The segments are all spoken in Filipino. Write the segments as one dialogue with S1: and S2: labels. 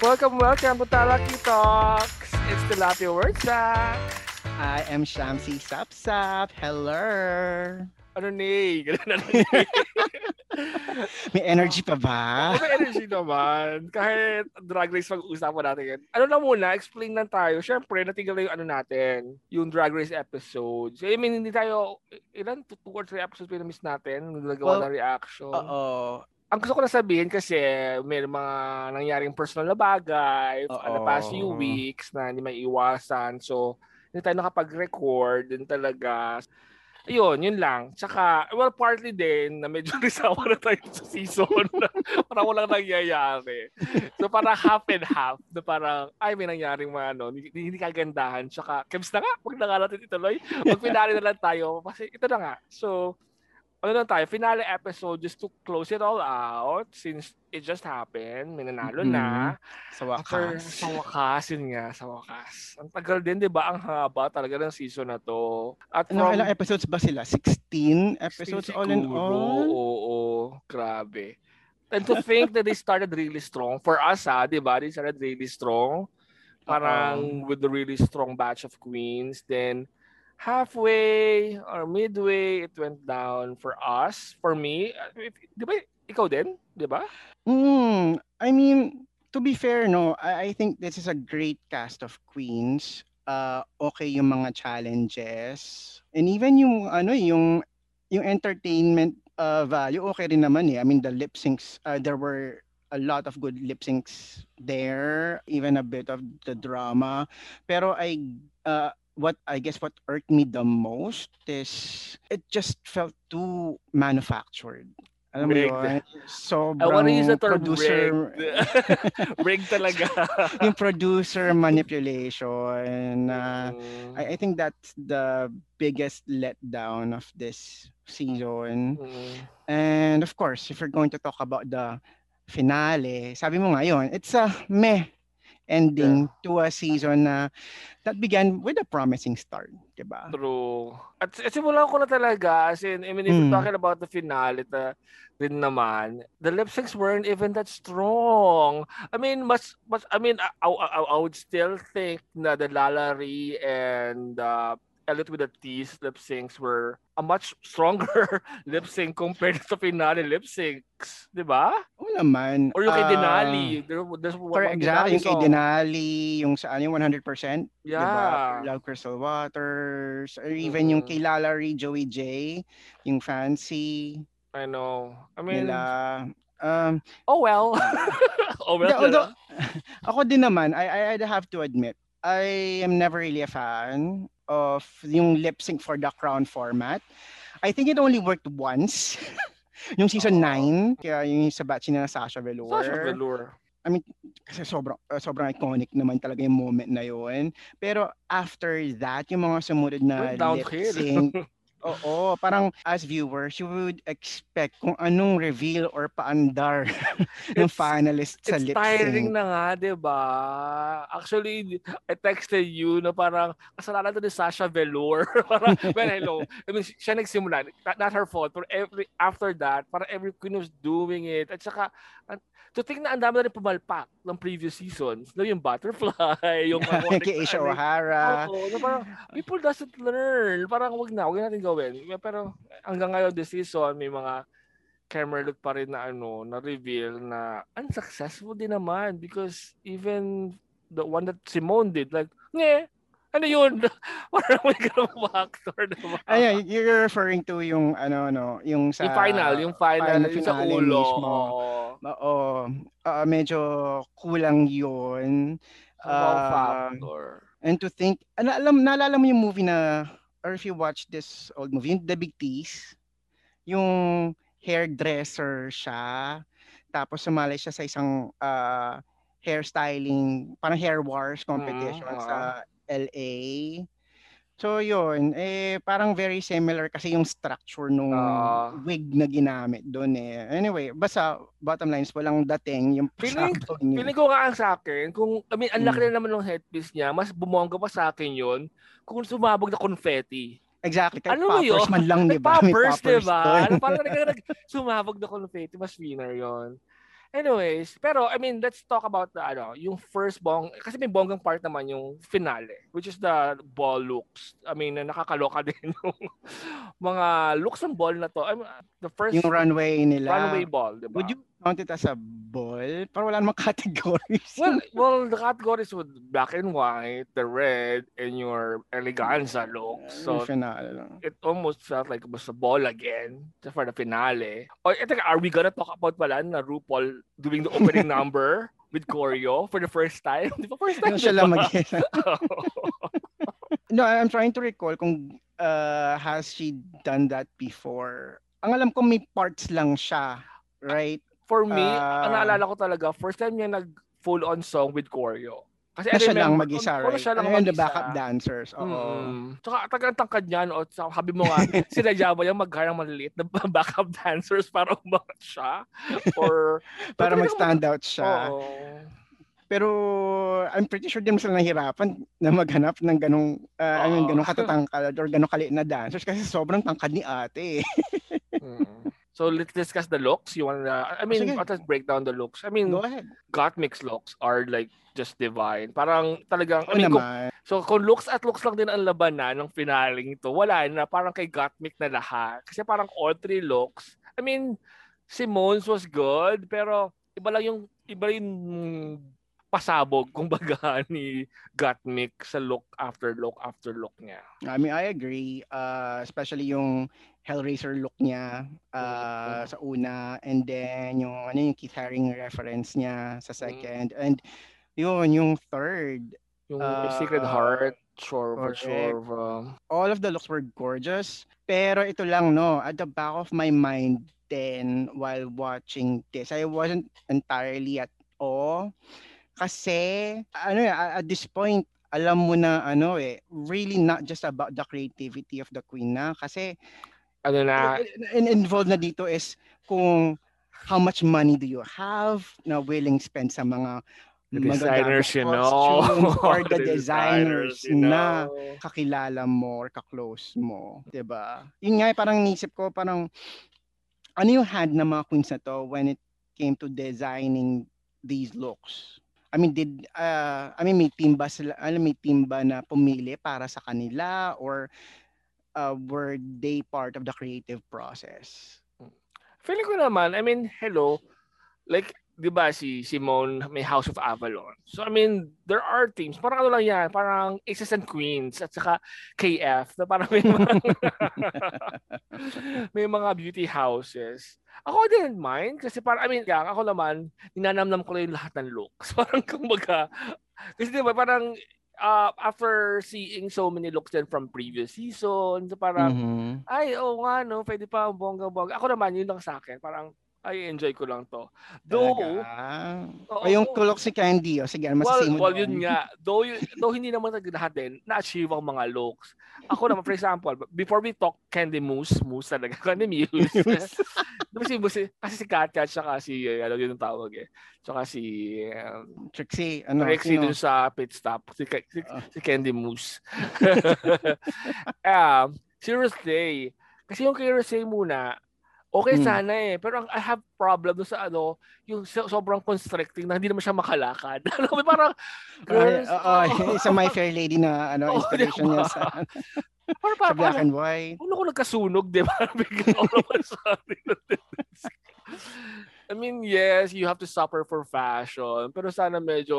S1: Welcome, welcome to Talaki Talks. It's the Latte Workshop.
S2: I am Shamsi Sapsap. Hello.
S1: Ano ni? Ganun ano ni?
S2: May energy pa ba?
S1: Oo, may energy naman. Kahit drag race pag-uusapan natin yan. Ano na muna, explain lang tayo. Siyempre, natigil na yung ano natin, yung drag race episodes. I mean, hindi tayo, ilan? Two, two or three episodes pinamiss natin. Nagagawa
S2: Well,
S1: ng reaction.
S2: Oo.
S1: Ang gusto ko na sabihin kasi may mga nangyaring personal na bagay
S2: Oo.
S1: on the past few weeks na hindi may iwasan. So, hindi tayo nakapag-record din talaga. Ayun, yun lang. Tsaka, well, partly din na medyo risawa na tayo sa season. parang walang nangyayari. So, parang half and half. Na parang, ay, may nangyaring mga ano, hindi, hindi kagandahan. Tsaka, kems na nga, huwag na nga natin ituloy. Mag-finale na lang tayo. Kasi ito na nga. So, ano lang tayo, finale episode just to close it all out since it just happened. May nanalo na.
S2: Sa
S1: After,
S2: wakas.
S1: sa wakas, yun nga, sa wakas. Ang tagal din, di ba? Ang haba talaga ng season na to. At
S2: Ano, ilang episodes ba sila? 16 episodes all in all?
S1: Oo, oo, grabe. And to think that they started really strong. For us, ha, di ba? They started really strong. Parang with the really strong batch of queens. Then, halfway or midway, it went down for us. For me, uh, di ba, ikaw din? Di ba?
S2: Mm, I mean, to be fair, no, I, I think this is a great cast of queens. Uh, okay yung mga challenges. And even yung, ano, yung, yung entertainment uh, value, okay rin naman eh. I mean, the lip syncs, uh, there were a lot of good lip syncs there, even a bit of the drama. Pero I, uh, what I guess what irked me the most is it just felt too manufactured. Alam mo yun? Sobrang
S1: I wanna use the term
S2: producer,
S1: rigged. rigged talaga.
S2: yung producer manipulation. Uh,
S1: Mm,
S2: I, I think that's the biggest letdown of this season.
S1: mm.
S2: And of course, if you're going to talk about the finale, sabi mo nga yun, it's a meh ending to a season na that began with a promising start, diba?
S1: True. At, at simulan ko na talaga, as in, I mean, if
S2: Mm.
S1: talking about the finale, ta, rin naman, the lip syncs weren't even that strong. I mean, mas, mas I mean, I, I, I, I would still think na the Lalari and uh, Elliot with the T's lip syncs were a much stronger lip sync compared to finale lip syncs. Di ba?
S2: Oo naman.
S1: Or yung kay
S2: ah,
S1: Denali. There, there's
S2: For
S1: one
S2: exactly, yung kay. Denali, yung sa ano, yung 100%,
S1: Yeah.
S2: diba? Love Crystal Waters, or even yung
S1: Mm.
S2: kay Lalari, Joey J, yung Fancy,
S1: I know. I mean,
S2: nila. Um,
S1: oh well. oh well.
S2: Although, ako din naman, I, I I'd have to admit, I am never really a fan of yung lip sync for the crown format. I think it only worked once. yung season
S1: Oo.
S2: 9, kaya yung sa batch na Sasha Velour.
S1: Sasha Velour.
S2: Kasi sobrang, uh, sobrang iconic naman talaga yung moment na yun. Pero after that, yung mga sumunod na lip sync, oo, parang as viewers, you would expect kung anong reveal or paandar ng
S1: It's-
S2: finalist sa
S1: It's
S2: lip
S1: tiring
S2: sync.
S1: na nga, di ba? Actually, I texted you na parang kasalanan to ni Sasha Velour. parang, well, hello. I mean, siya nagsimula. Not, not her fault. But every, after that, parang every queen was doing it. At saka, an- to think na ang dami na rin pumalpak ng previous seasons. No, yung Butterfly, yung
S2: kay
S1: Panic.
S2: O'Hara.
S1: Oo, na parang people doesn't learn. Parang wag na, wag na natin gawin. Pero hanggang ngayon this season, may mga camera look pa rin na ano, na reveal na unsuccessful din naman because even the one that Simone did, like, nye, ano yun? parang may ganun actor diba?
S2: Ayan, you're referring to yung ano ano, yung sa
S1: yung final, yung final,
S2: final
S1: yung sa ulo.
S2: mismo.
S1: Oo,
S2: ah, medyo kulang 'yun.
S1: Wow
S2: Ah,
S1: factor.
S2: And to think, ala- alam, naalala mo yung movie na, or if you watch this old movie, yung The Big Tease, yung hairdresser siya, tapos sumali siya sa isang ah, hairstyling, parang hair wars competition
S1: oo.
S2: sa LA. So yun, eh parang very similar kasi yung structure nung
S1: Ah.
S2: wig na ginamit doon eh. Anyway, basta bottom lines walang dating yung niya.
S1: Feeling ko ang sa akin, kung, I mean, ang laki
S2: Mm.
S1: na naman ng headpiece niya, mas bumongga pa sa akin yun kung sumabog na confetti.
S2: Exactly. Kahit
S1: Ano
S2: poppers
S1: yun?
S2: man lang, di ba?
S1: Poppers, di ba? Ano, parang nag, sumabog na confetti, mas winner yon. Anyways, pero I mean, let's talk about the ano, yung first bong kasi may bonggang part naman yung finale, which is the ball looks. I mean, nakakaloka din yung mga looks ng ball na to. I mean, the first
S2: Yung runway nila.
S1: runway ball, di ba?
S2: Would you count it as a ball? Parang wala namang categories.
S1: Well, well, the categories with black and white, the red, and your eleganza look. So
S2: finale
S1: it almost felt like it was a ball again for the finale. Or ito, are we gonna talk about pala na RuPaul doing the opening number with choreo for the first time? Di ba first time?
S2: Yung siya lang mag No, I'm trying to recall kung uh, has she done that before. Ang alam ko may parts lang siya, right?
S1: For me,
S2: Ah.
S1: ang naalala ko talaga, first time niya nag full-on song with choreo. Kasi
S2: Na siya lang mag-isa, right?
S1: siya lang
S2: And the
S1: mag-isa.
S2: backup dancers. Oo.
S1: Mm. Tsaka tagang tangkad niya, no? Tsaka sabi mo nga, sinadya ba niya mag-hire ng maliliit na backup dancers para umangat siya? Or,
S2: Para mag-stand out siya.
S1: Oo.
S2: Pero I'm pretty sure din sila nahirapan na maghanap ng ganong, uh, I mean,
S1: Oo.
S2: ganong katatangkad or ganong kaliit na dancers kasi sobrang tangkad ni ate.
S1: So let's discuss the looks. You want to, I mean,
S2: Sige.
S1: let's break down the looks. I mean,
S2: Go ahead.
S1: Gottmix looks are like just divine. Parang talagang, I mean, kung, so kung looks at looks lang din ang labanan ng finaling ito, wala na, parang kay Gottmik na lahat. Kasi parang all three looks, I mean, Simone's was good, pero iba lang yung, iba yung pasabog, kumbaga, ni Gottmik sa look after look after look niya.
S2: I mean, I agree. Uh, especially yung Hellraiser look niya uh, sa una and then yung ano yung Keith Haring reference niya sa second and yun yung third
S1: Yung
S2: Ah,
S1: Secret Heart, sure, for sure. um,
S2: all of the looks were gorgeous pero ito lang no at the back of my mind then while watching this I wasn't entirely at all kasi ano eh, at this point alam mo na ano eh really not just about the creativity of the queen na kasi
S1: ano na,
S2: in, involved na dito is kung how much money do you have na willing spend sa mga
S1: the designers, you know.
S2: or the,
S1: The
S2: designers,
S1: you
S2: na
S1: know.
S2: kakilala mo or ka-close mo, 'di ba? Yun nga eh, parang nisip ko parang ano yung hand ng mga queens na to when it came to designing these looks. I mean, did uh, I mean may team ba sila, ano may team ba na pumili para sa kanila or uh, were they part of the creative process?
S1: Feeling ko naman, I mean, hello, like, di ba si Simone may House of Avalon. So, I mean, there are teams, parang ano lang yan, parang Aces and Queens at saka KF, na parang may mga, may mga beauty houses. Ako didn't mind kasi parang, I mean, gang, ako naman, ninanamnam ko lang yung lahat ng looks. Parang kumbaga, kasi di ba parang uh, after seeing so many looks then from previous seasons, parang,
S2: Mhm.
S1: ay, oo nga, no, pwede pa bongga-bongga. Ako naman, yun lang sa akin. Parang, ay, enjoy ko lang to. Though, oo,
S2: O yung tulok si Candy, o sige, ano
S1: well,
S2: masasay mo
S1: well,
S2: doon?
S1: yun nga. Though, yun, though hindi naman lahat din, na-achieve ang mga looks. Ako naman, for example, before we talk Candy Moose, Moose talaga, Candy Muse. Diba si Moose, kasi si Katya at saka si, ano yun ang tawag eh. Tsaka si um,
S2: Trixie, ano?
S1: Trixie
S2: sino?
S1: dun sa pit stop. Si, si,
S2: Ah.
S1: si Candy Moose. um, si Rosé. Kasi yung kay Rosé muna, okay
S2: Hmm.
S1: sana eh. Pero ang I have problem dun sa ano, yung so- sobrang constricting na hindi naman siya makalakad. Alam mo, parang, girls,
S2: oo, isa My Fair Lady na ano, inspiration
S1: diba?
S2: niya sa,
S1: parang, parang,
S2: black and white.
S1: Ano ko nagkasunog, di ba? Bigla ako naman sa atin. I mean, yes, you have to suffer for fashion. Pero sana medyo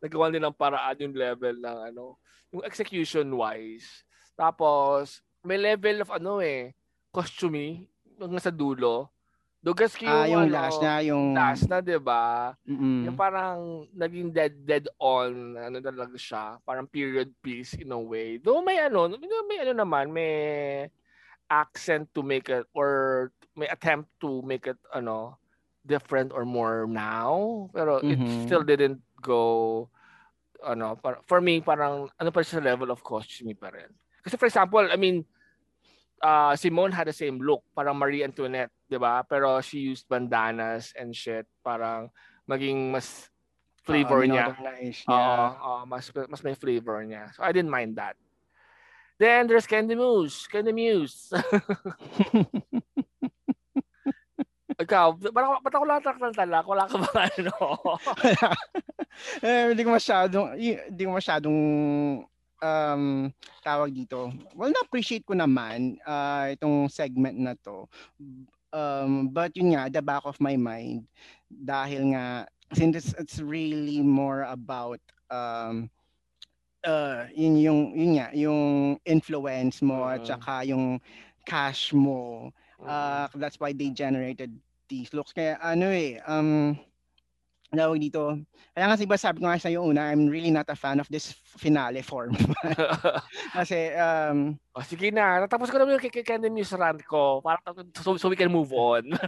S1: nagawa din ng paraan yung level ng ano, yung execution-wise. Tapos, may level of ano eh, costume hanggang sa dulo. Dugas ko yung,
S2: Ah, yung
S1: ano,
S2: last na, yung...
S1: last na, di ba? Yung parang naging dead dead on ano talaga siya, parang period piece in a way. Though may ano, may ano naman, may accent to make it or may attempt to make it ano different or more now, pero it
S2: Mhm.
S1: still didn't go ano, para, for me parang ano pa sa level of costume pa rin. Kasi for example, I mean, uh, Simone had the same look, parang Marie Antoinette, 'di ba? Pero she used bandanas and shit, parang maging mas flavor
S2: Oo,
S1: niya. Oo,
S2: niya.
S1: oo, mas mas may flavor niya. So I didn't mind that. Then there's Candy Muse, Candy Muse. ikaw, ba't, ba't ako lang ng talak? Wala ka ba ano?
S2: eh, hindi ko masyadong, hindi ko masyadong um, tawag dito. Well, na-appreciate ko naman uh, itong segment na to. Um, but yun nga, the back of my mind, dahil nga, since it's, it's really more about um, uh, yun yung yun nga yung influence mo uh, at saka yung cash mo uh, that's why they generated these looks kaya ano eh um Tawag dito. Kaya nga diba sabi ko nga sa iyo una, I'm really not a fan of this finale form. Kasi, um...
S1: Oh, sige na. Natapos ko na yung kay Candy News rant ko. Para so, so we can move on.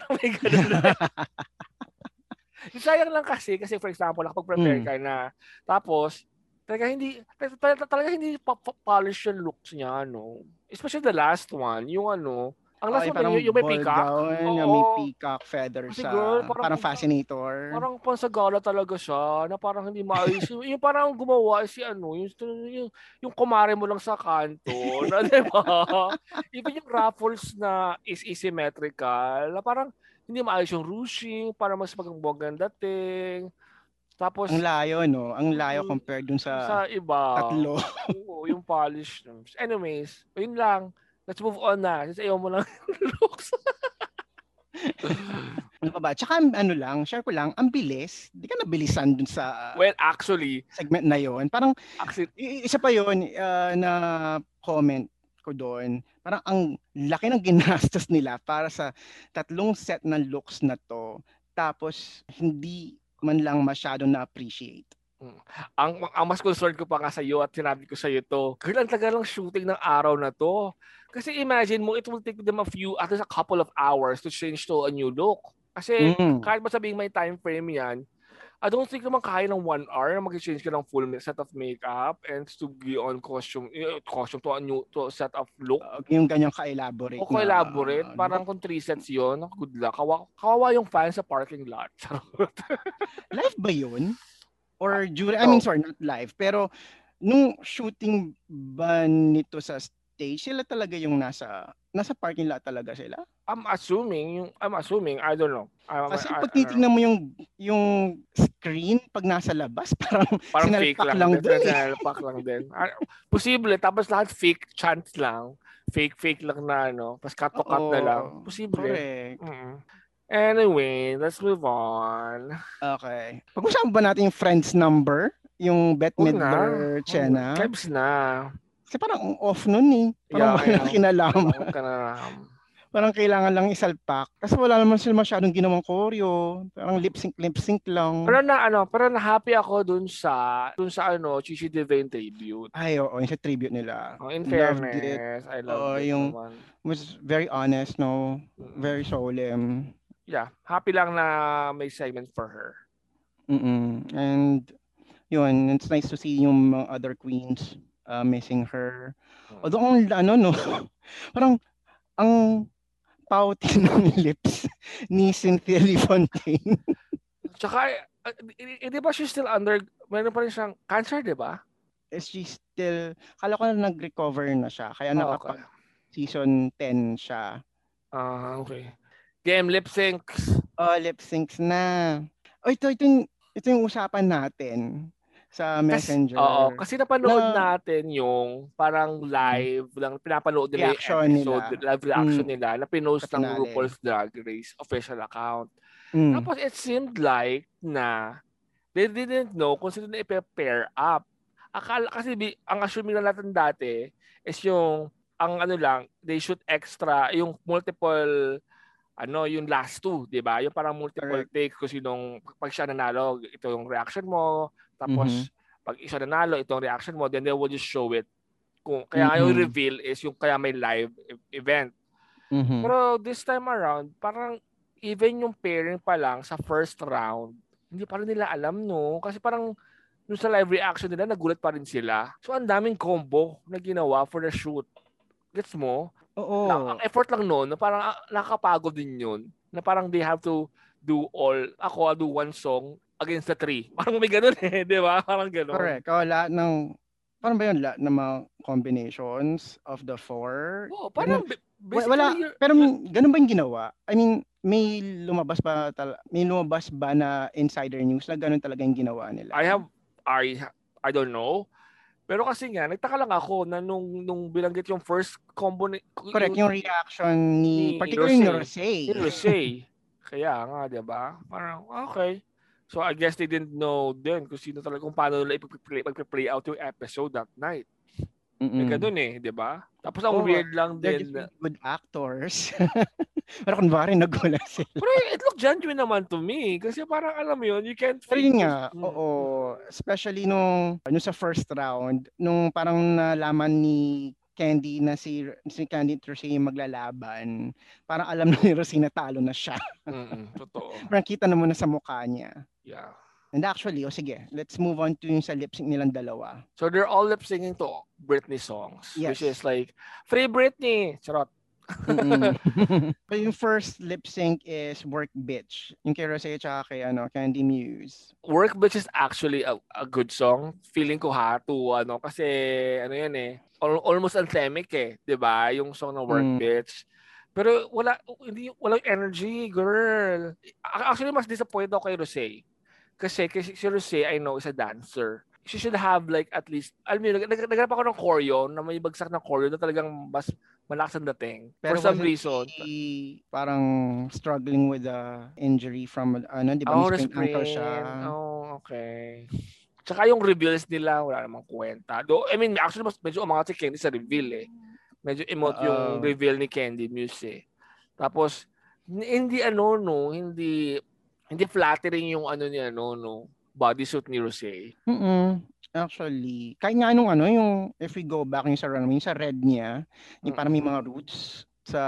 S1: Sayang lang kasi, kasi for example, nakapag-prepare mm. ka na. Tapos, talaga hindi talaga, talaga hindi pa, pa, polish yung looks niya no especially the last one yung ano ang last oh, one yung, yung may peacock
S2: gown, oh, yung may peacock feathers sa girl, parang, parang fascinator
S1: parang pansagala talaga siya na parang hindi maayos yung, yung parang gumawa si ano yung, yung, yung kumare mo lang sa kanto na di ba even yung ruffles na is asymmetrical na parang hindi maayos yung ruching para mas magandang dating tapos
S2: ang layo no, ang layo mm, compared dun sa
S1: sa iba.
S2: Tatlo.
S1: Oo, yung polish. Anyways, yun lang. Let's move on na. Kasi ayaw mo lang looks.
S2: ano pa ba? Tsaka ano lang, share ko lang, ang bilis. Di ka nabilisan dun sa
S1: Well, actually,
S2: segment na yon. Parang
S1: actually,
S2: isa pa yon uh, na comment ko doon. Parang ang laki ng ginastos nila para sa tatlong set ng looks na to. Tapos hindi man lang masyado na-appreciate.
S1: Hmm. Ang, ang mas concerned ko pa nga sa iyo at sinabi ko sa iyo to, girl, ang tagal ng shooting ng araw na to. Kasi imagine mo, it will take them a few, at least a couple of hours to change to a new look. Kasi mm. kahit ba sabing may time frame yan, I don't think naman kaya ng one hour na mag-change ka ng full set of makeup and to be on costume, uh, costume to a new to a set of look. Uh,
S2: yung ganyan ka-elaborate.
S1: O ka-elaborate. Na, parang kung three sets yun, good luck. Kawa, kawawa yung fans sa parking lot.
S2: live ba yun? Or during, I mean, sorry, not live. Pero nung shooting ba nito sa stage, sila talaga yung nasa nasa parking lot talaga sila?
S1: I'm assuming, yung I'm assuming, I don't know. I,
S2: Kasi I, pag titingnan mo yung yung screen pag nasa labas, parang,
S1: parang fake lang, lang din. Sinalpak lang din. Ah, posible, tapos lahat fake chance lang. Fake, fake lang na, ano. Tapos cut to cut na lang. Posible.
S2: Correct.
S1: Mm-hmm. Anyway, let's move on.
S2: Okay. Pag-usapan ba natin yung friend's number? Yung Bette Midler, Chena?
S1: Kebs na.
S2: Kasi parang off nun eh. Parang yeah, wala kinalaman. parang kailangan lang isalpak. Kasi wala naman sila masyadong ginawang choreo. Parang lip sync, lip sync lang.
S1: Pero na ano, pero na happy ako dun sa dun sa ano, Chichi Devane tribute.
S2: Ay, oo, yung sa tribute nila.
S1: Oh, in fairness, I love
S2: it. yung naman. was very honest, no? Very solemn.
S1: Yeah, happy lang na may segment for her.
S2: Mm-mm. And yun, it's nice to see yung mga other queens uh, missing her. Hmm. Although ang ano no, parang ang pouty ng lips ni Cynthia Fontaine.
S1: Tsaka, uh, di ba she's still under, meron pa rin siyang cancer, di ba?
S2: Is she still, kala ko na nag-recover na siya. Kaya oh, nakapag okay. season 10 siya.
S1: Ah, uh, okay. Game lip syncs.
S2: Oh, lip syncs na. Oh, ito, ito, yung, ito yung usapan natin sa Messenger.
S1: Kasi, oo, kasi napanood na, natin yung parang live lang pinapanood nila
S2: reaction yung episode,
S1: nila. live reaction mm. nila na pinost ng RuPaul's Drag Race official account. Mm. Tapos it seemed like na they didn't know kung sino na i-pair up. Akala kasi ang assuming na natin dati is yung ang ano lang, they shoot extra yung multiple ano, yung last two, 'di ba? Yung parang multiple Correct. take kung sinong pag siya nanalo, ito yung reaction mo, tapos mm-hmm. pag isa nanalo, itong reaction mo, then they will just show it. Kung kaya mm-hmm. yung reveal is yung kaya may live e- event. Mm-hmm. Pero this time around, parang even yung pairing pa lang sa first round, hindi pa rin nila alam no kasi parang nung sa live reaction nila nagulat pa rin sila. So ang daming combo na ginawa for the shoot. Gets mo?
S2: Oo.
S1: Na, ang effort lang noon, na parang ah, nakakapagod din yun. Na parang they have to do all, ako I'll do one song against the three. Parang may ganun eh, di ba? Parang ganun.
S2: Correct. O, lahat ng, parang ba yun, lahat ng mga combinations of the four?
S1: Oo, parang,
S2: Wa- Wala,
S1: you're-
S2: pero ganun ba yung ginawa? I mean, may lumabas ba tal- may lumabas ba na insider news na ganun talaga yung ginawa nila?
S1: I have I I don't know. Pero kasi nga nagtaka lang ako na nung nung bilanggit yung first combo ni
S2: Correct yung reaction ni
S1: Ni
S2: particularly ni
S1: Rosé. Ni Rosé. Kaya nga, 'di ba? Parang okay. So I guess they didn't know din kung sino talaga kung paano nila ipag-play, play out yung episode that night.
S2: Mm-mm.
S1: Mm. Ganun eh, 'di ba? Tapos ang
S2: Oo,
S1: weird lang din.
S2: just good actors. Pero kunwari nagulat sila.
S1: Pero it looked genuine naman to me kasi parang alam mo yun, you can't
S2: Pero yun nga,
S1: Mm.
S2: oo. Especially nung, nung sa first round, nung parang nalaman ni Candy na si si Candy at Rosé yung maglalaban, parang alam na ni Rosé na talo na siya.
S1: Mm-mm, totoo.
S2: Parang kita na muna sa mukha niya.
S1: Yeah.
S2: And actually, o sige, let's move on to yung sa lip sync nilang dalawa.
S1: So they're all lip singing to Britney songs, which
S2: Yes.
S1: is like Free Britney. Charot.
S2: But yung first lip sync is Work Bitch. Yung kay Rosé at kay ano, Candy Muse.
S1: Work Bitch is actually a, a good song. Feeling ko ha to ano kasi ano yan eh. al- Almost anthemic eh, 'di ba? Yung song ng Work
S2: Mm.
S1: Bitch. Pero wala hindi walang energy, girl. Actually mas disappointed ako kay Rosé. Kasi kasi si Rosé I know is a dancer. She should have like at least alam mo nag- nag- naghanap ako ng choreo na may bagsak na choreo na talagang mas malakas ang dating. For some reason.
S2: he parang struggling with a injury from ano, di ba?
S1: Oh,
S2: sprained ankle siya.
S1: Oh, okay. Tsaka yung reveals nila, wala namang kwenta. Though, I mean, actually, mas medyo umangat si Candy sa reveal eh. Medyo emote yung reveal ni Candy Muse eh. Tapos, hindi ano, no, hindi, hindi flattering yung ano ni ano, no, bodysuit ni Rosé.
S2: Mm-mm. Actually, kahit nga nung ano, yung if we go back yung sa runway, yung sa red niya, yung parang may mga roots sa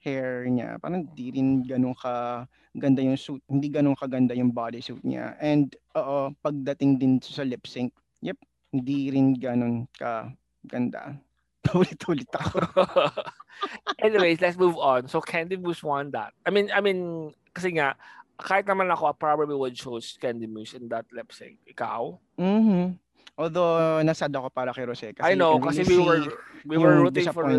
S2: hair niya. Parang di rin ganun ka ganda yung suit. Hindi ganun kaganda yung bodysuit niya. And oo, pagdating din sa lip sync, yep, hindi rin ganun ka ganda. Ulit-ulit ako.
S1: Anyways, let's move on. So Candy Muse won that. I mean, I mean, kasi nga, kahit naman ako, I probably would choose Candy Muse in that lip sync. Ikaw?
S2: Mhm. Although nasad ako para kay Rosé kasi
S1: I know, kasi we were, we were rooting for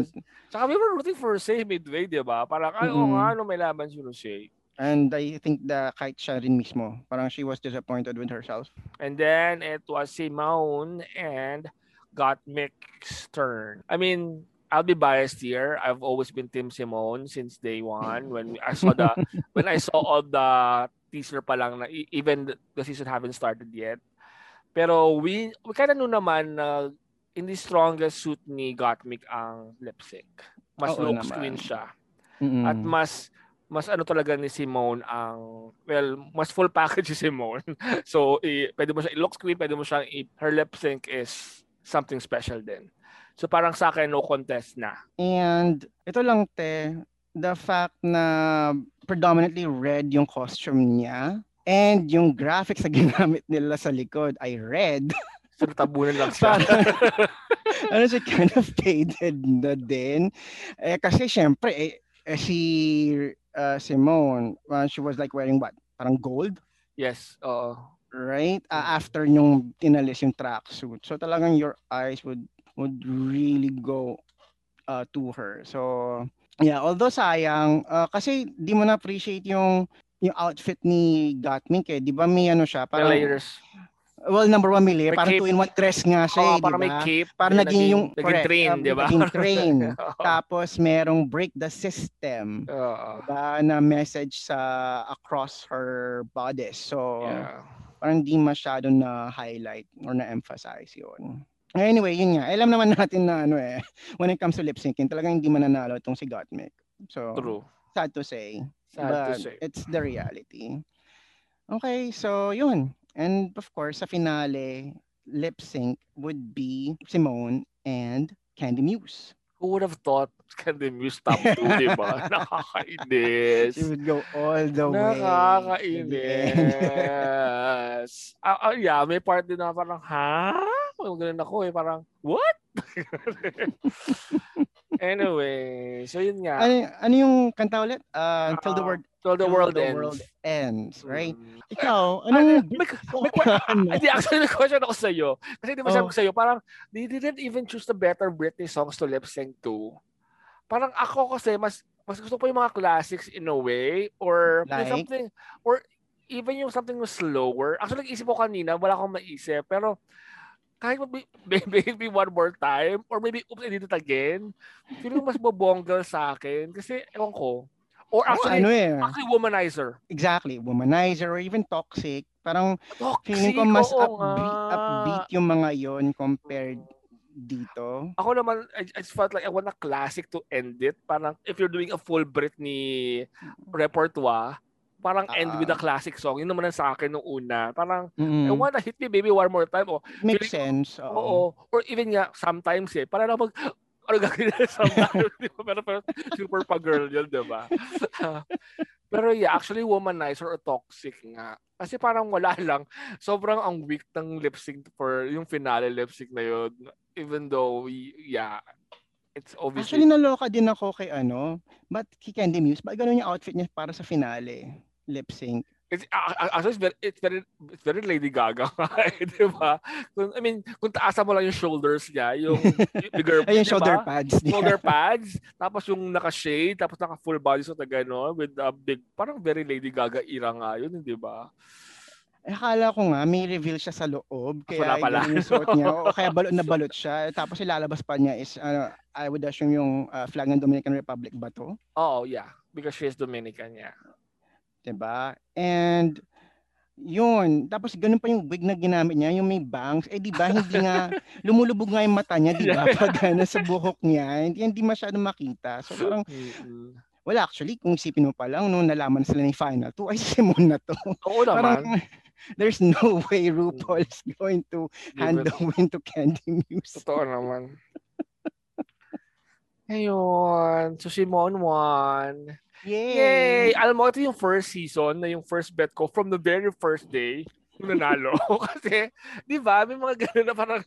S1: Tsaka we were rooting for Rosé midway, di ba? Parang, ay, nga, ano, may laban si Rosé.
S2: And I think the kahit siya rin mismo, parang she was disappointed with herself.
S1: And then, it was Simone and Gottmik's turn. I mean, I'll be biased here. I've always been Team Simone since day one. When I saw the, when I saw all the teaser pa lang na, e- even the- season haven't started yet. Pero we, we kind of knew naman na in the strongest suit ni Gottmik ang lip sync. Mas
S2: Oo
S1: looks
S2: naman.
S1: queen siya.
S2: Mm-mm.
S1: At mas mas ano talaga ni Simone ang well, mas full package si Simone. so, i, pwede mo siya i-lock screen, pwede mo siyang i, her lip sync is something special din. So parang sa akin no contest na.
S2: And ito lang te, the fact na predominantly red yung costume niya and yung graphics na ginamit nila sa likod ay red.
S1: So natabunan lang siya.
S2: Ano siya, kind of faded na din. Eh, kasi syempre, eh, eh, si uh, Simone, uh, she was like wearing what? Parang gold?
S1: yes, oo.
S2: right? Uh, after yung tinalis yung tracksuit. So talagang your eyes would would really go uh, to her. So yeah, although sayang uh, kasi di mo na appreciate yung yung outfit ni Gottmik eh. Di ba may ano siya?
S1: The
S2: Parang,
S1: layers.
S2: well, number one, may.
S1: May
S2: Parang
S1: cape.
S2: two-in-one dress nga siya
S1: Oo,
S2: eh,
S1: parang may
S2: ba?
S1: cape.
S2: Parang
S1: na
S2: naging yung
S1: naging
S2: correct,
S1: train,
S2: um,
S1: di ba?
S2: naging train. Tapos merong break the system.
S1: Oo.
S2: Diba, na message sa across her bodice. So,
S1: Yeah.
S2: parang di masyado na highlight or na emphasize yun. Anyway, yun nga. Alam naman natin na ano eh, when it comes to lip syncing, talagang hindi mananalo itong si Gottmik. So,
S1: True.
S2: sad to say.
S1: Sad to
S2: but
S1: say.
S2: it's the reality. Okay, so yun. And of course, sa finale, lip sync would be Simone and Candy Muse.
S1: Who would have thought Candy Muse top 2, di ba? Nakakainis.
S2: She would go all the way. to the end.
S1: Nakakainis. Ah, ah, yeah, may part din na parang, ha? Parang ganun ako eh, parang, what? anyway, so yun nga.
S2: ano, ano yung kanta ulit? Uh, until the
S1: Ah,
S2: word
S1: Till the world
S2: the
S1: ends.
S2: world ends, right?
S1: Mm.
S2: Ikaw,
S1: Ano,
S2: anong
S1: may, may? Hindi, actually, may question ako sa'yo. Kasi di ba
S2: Oh.
S1: sabi ko sa'yo, parang, they didn't even choose the better Britney songs to lip sync to. parang ako kasi mas mas gusto ko yung mga classics in a way or
S2: Like?
S1: something or even yung something slower. Actually, nag-isip ko kanina, wala akong maisip. Pero kahit maybe, maybe one more time or maybe oops, I did it again. Feeling mas bobonggal sa akin kasi ewan ko. Or
S2: Oh,
S1: actually,
S2: ano eh.
S1: actually womanizer.
S2: Exactly. Womanizer or even toxic. Parang
S1: Toxic,
S2: feeling ko mas upbeat,
S1: nga.
S2: upbeat yung mga yon compared dito.
S1: Ako naman, I, I just felt like I want a classic to end it. Parang if you're doing a full Britney repertoire, parang end with a
S2: Ah.
S1: classic song. Yun naman ang sa akin nung una. Parang, I
S2: Mm-mm.
S1: wanna hit me baby one more time. O,
S2: Makes
S1: feeling
S2: sense. Oo.
S1: oo. Or even nga, sometimes eh, para na mag, ano gagawin na sometimes, di ba? Pero, pero super pa-girl yun, di ba? pero yeah, actually womanizer or toxic nga. Kasi parang wala lang. Sobrang ang weak ng lip sync for yung finale lip sync na yun. Even though, yeah, it's obviously
S2: Actually, naloka din ako kay ano, but kay Candy Muse, ba ganun yung outfit niya para sa finale? Lip sync.
S1: It's, uh, actually, it's very, it's very, it's very Lady Gaga eh, di ba? I mean, kung taasan mo lang yung shoulders niya, yung, yung bigger,
S2: Ayun,
S1: di
S2: shoulder
S1: ba?
S2: pads niya.
S1: Shoulder pads, tapos yung naka-shade, tapos naka-full body suit na gano'n, with a big, parang very Lady Gaga era nga yun, di ba?
S2: Eh, akala ko nga, may reveal siya sa loob. Kaya
S1: Wala pala.
S2: yung suot niya. O kaya balot na balot siya. Tapos ilalabas pa niya is, ano, I would assume yung uh, flag ng Dominican Republic ba to?
S1: Oh, yeah. Because she is Dominican, yeah.
S2: 'Di ba? And yun, tapos ganun pa yung wig na ginamit niya, yung may bangs. Eh di ba hindi nga lumulubog nga yung mata niya, di ba? Pag ano, sa buhok niya, hindi, hindi masyado makita. So parang wala actually kung isipin mo pa lang nung nalaman sila ni final two ay si Simon na to.
S1: Oo naman.
S2: Parang there's no way RuPaul's going to hand the win to Candy Muse.
S1: Totoo naman. Ayun. So, Simone won. Yay! Alam mo, ito yung first season na yung first bet ko from the very first day nanalo. Kasi, di ba, may mga ganun na parang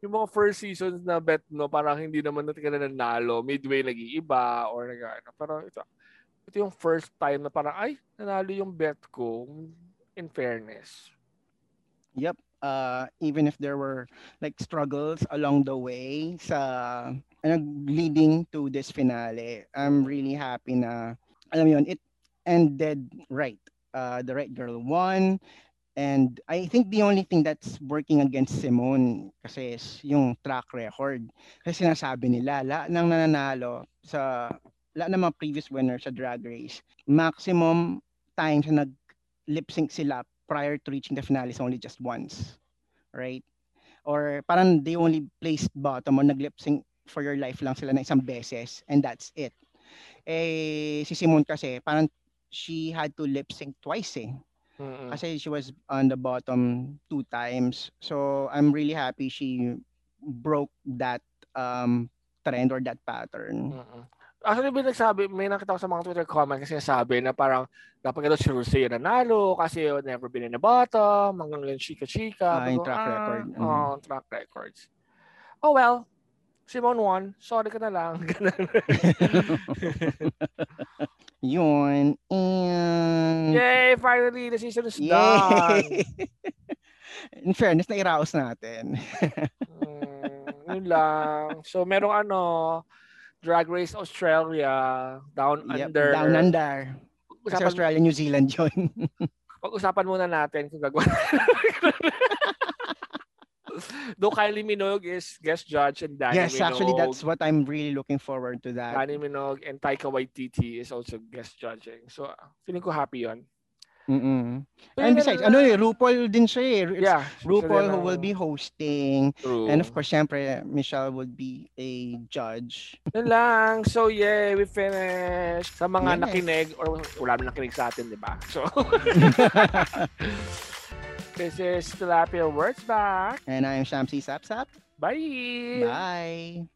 S1: yung mga first seasons na bet no, parang hindi naman natin ka na nanalo. Midway nag-iiba or nag ano. Pero ito, ito yung first time na parang, ay, nanalo yung bet ko in fairness.
S2: Yep. Uh, even if there were like struggles along the way sa ano, leading to this finale, I'm really happy na alam mo yun, it ended right. Uh, the right girl won. And I think the only thing that's working against Simone kasi is yung track record. Kasi sinasabi nila, lahat ng nananalo sa lahat ng mga previous winners sa Drag Race, maximum times na nag lip sync sila prior to reaching the finale is only just once. Right? Or parang they only placed bottom or nag-lip sync for your life lang sila na isang beses and that's it. Eh, si Simone kasi, parang she had to lip sync twice eh.
S1: Mm-mm.
S2: Kasi she was on the bottom two times. So I'm really happy she broke that um trend or that pattern.
S1: Mm-mm. Actually, may nagsabi, may nakita ko sa mga Twitter comments kasi nasabi na parang dapat ito si Rosé nanalo kasi never been in the bottom, hanggang yung chika-chika.
S2: Ah, yung track record. Mm.
S1: Oo, track records. Oh well, Simone won. Sorry ka na lang.
S2: Yun. And
S1: Yay! Finally, the season is done.
S2: Yay! In fairness, nairaos natin.
S1: Mm, yun lang. So, merong ano, Drag Race Australia, Down
S2: Yep,
S1: Under.
S2: Down under. Kasi Australia, New Zealand yun.
S1: pag-usapan muna natin kung gagawa. Though Kylie Minogue is guest judge and Danny
S2: yes,
S1: Minogue.
S2: actually, that's what I'm really looking forward to that.
S1: Danny Minogue and Taika Waititi is also guest judging. So, feeling ko happy yun.
S2: Mm-mm. And besides, ano eh, RuPaul din siya eh. It's
S1: yeah.
S2: RuPaul
S1: siya
S2: who will be hosting.
S1: True.
S2: And of course, syempre, Michelle would be a judge.
S1: Yun lang. So, yeah, we finished. Sa mga
S2: Yes.
S1: nakinig, or wala na nakinig sa atin, di ba? So, this is Tilapia Words back.
S2: And I'm Shamsi Sapsap.
S1: Bye!
S2: Bye.